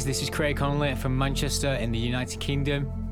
guys, this is Craig Connelly from Manchester in the United Kingdom.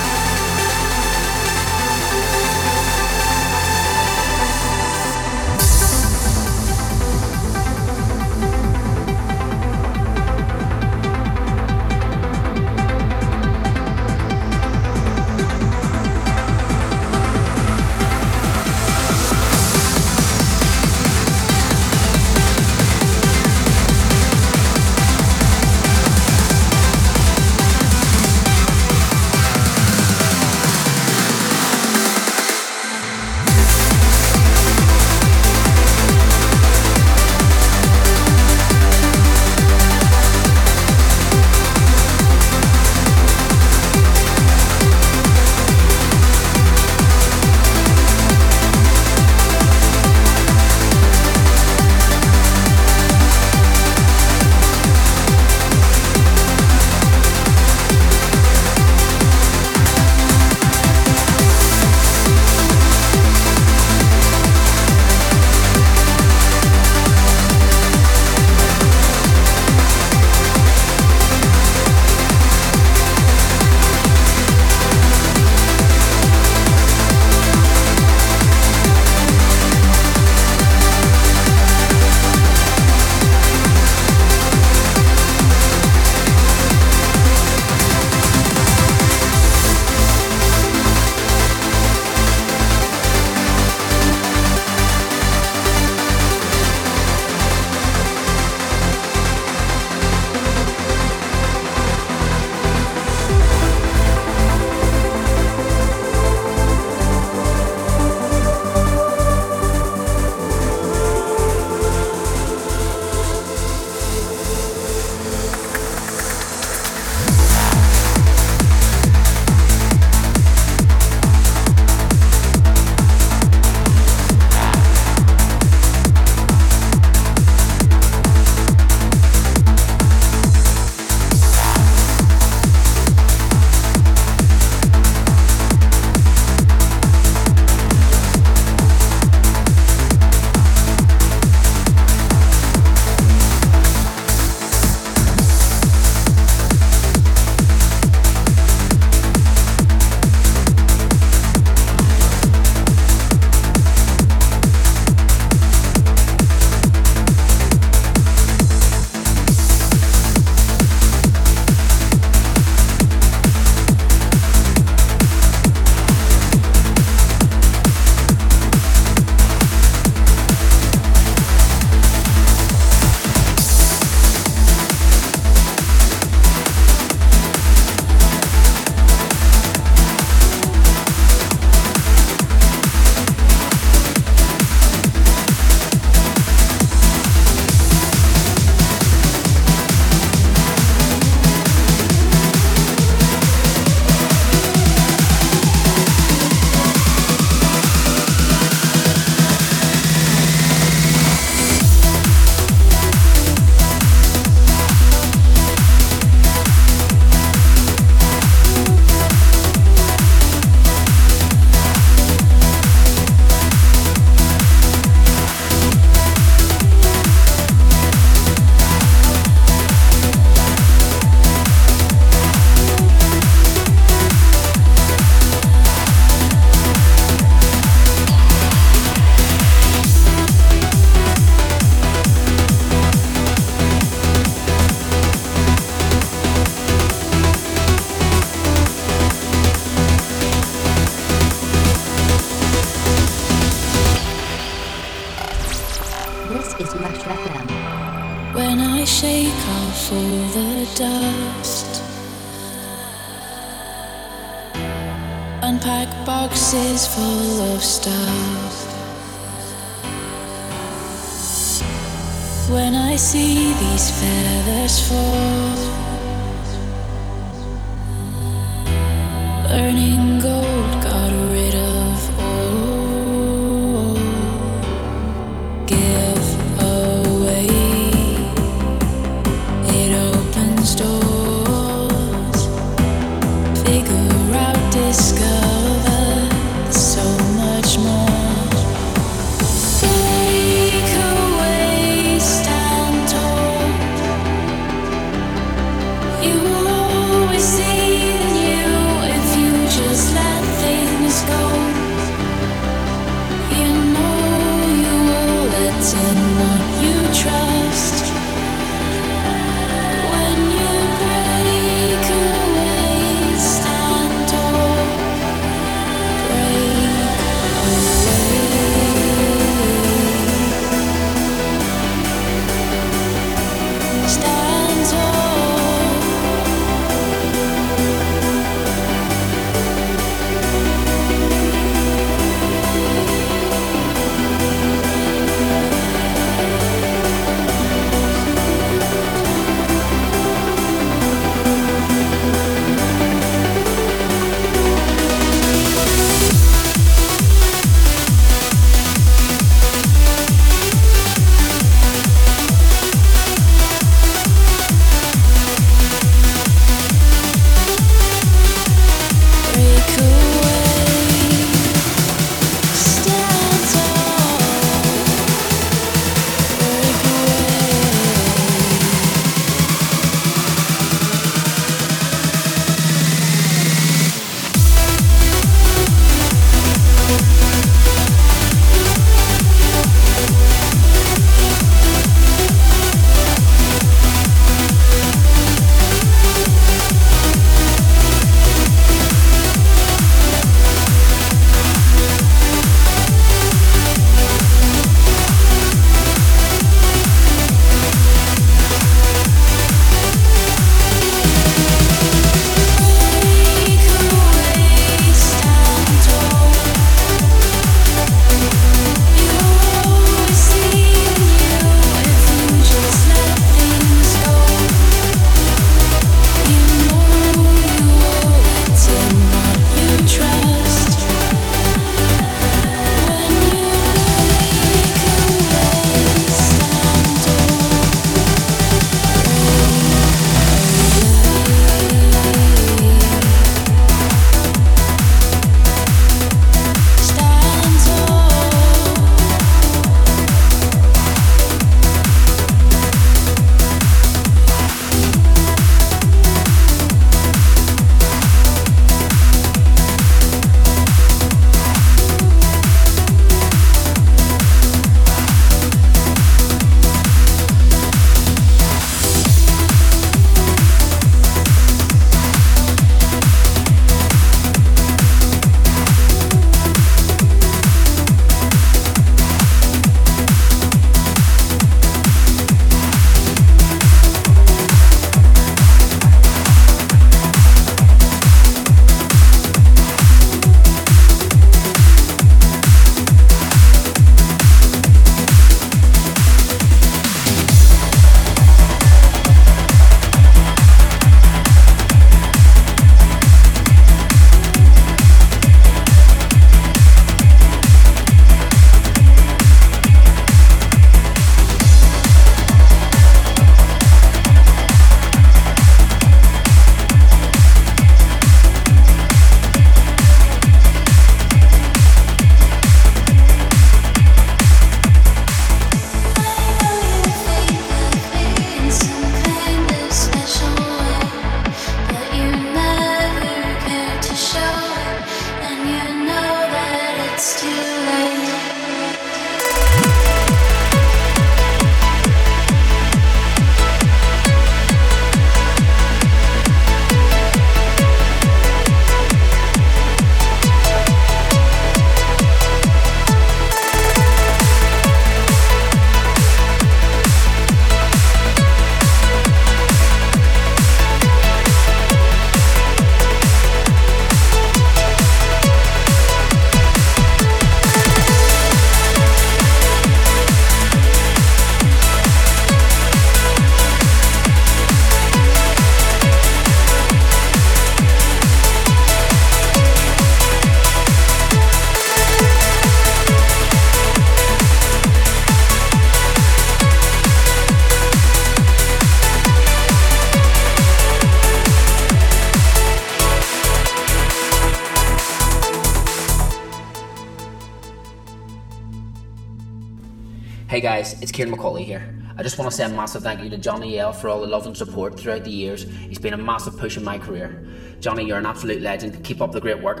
Guys, it's Ciaran McAuley here. I just want to say a massive thank you to Johnny L for all the love and support throughout the years. He's been a massive push in my career. Johnny, you're an absolute legend. Keep up the great work.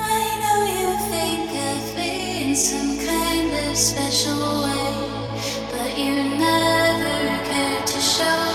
I know you think of me in some kind of special way, but you never cared to show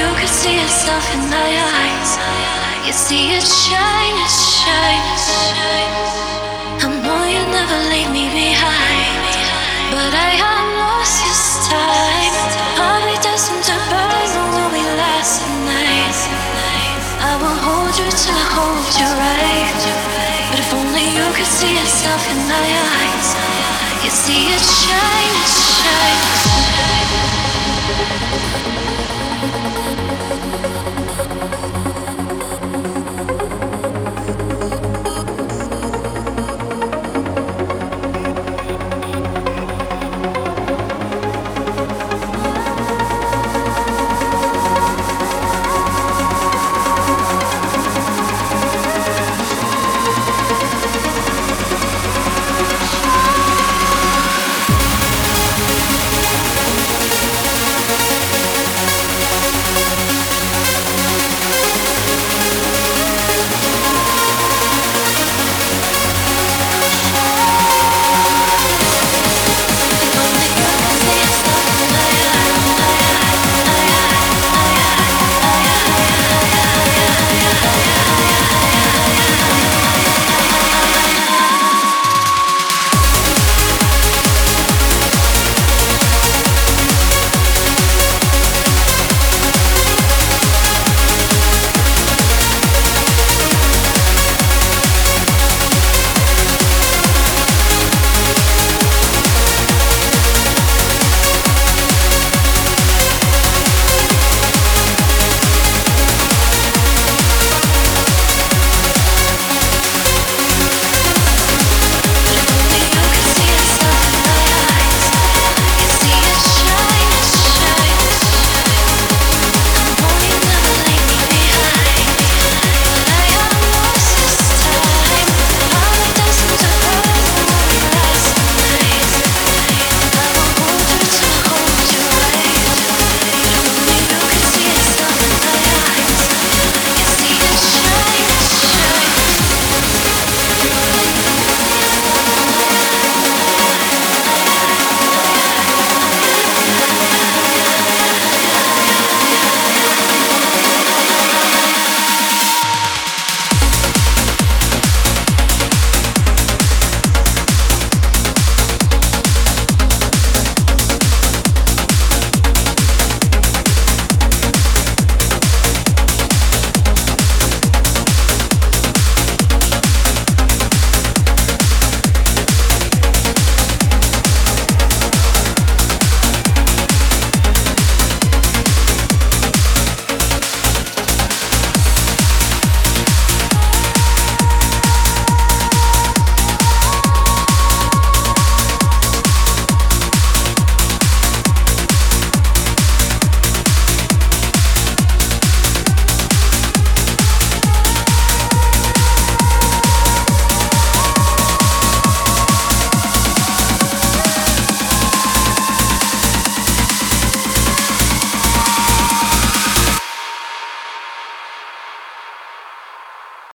yourself in my eyes. You see it shine, it shines. I know you never leave me behind, but I have lost this time. Destined to burn when we last night. I will hold you till I hold you right. But if only you could see yourself in my eyes. You see it shine, it shine. すいません。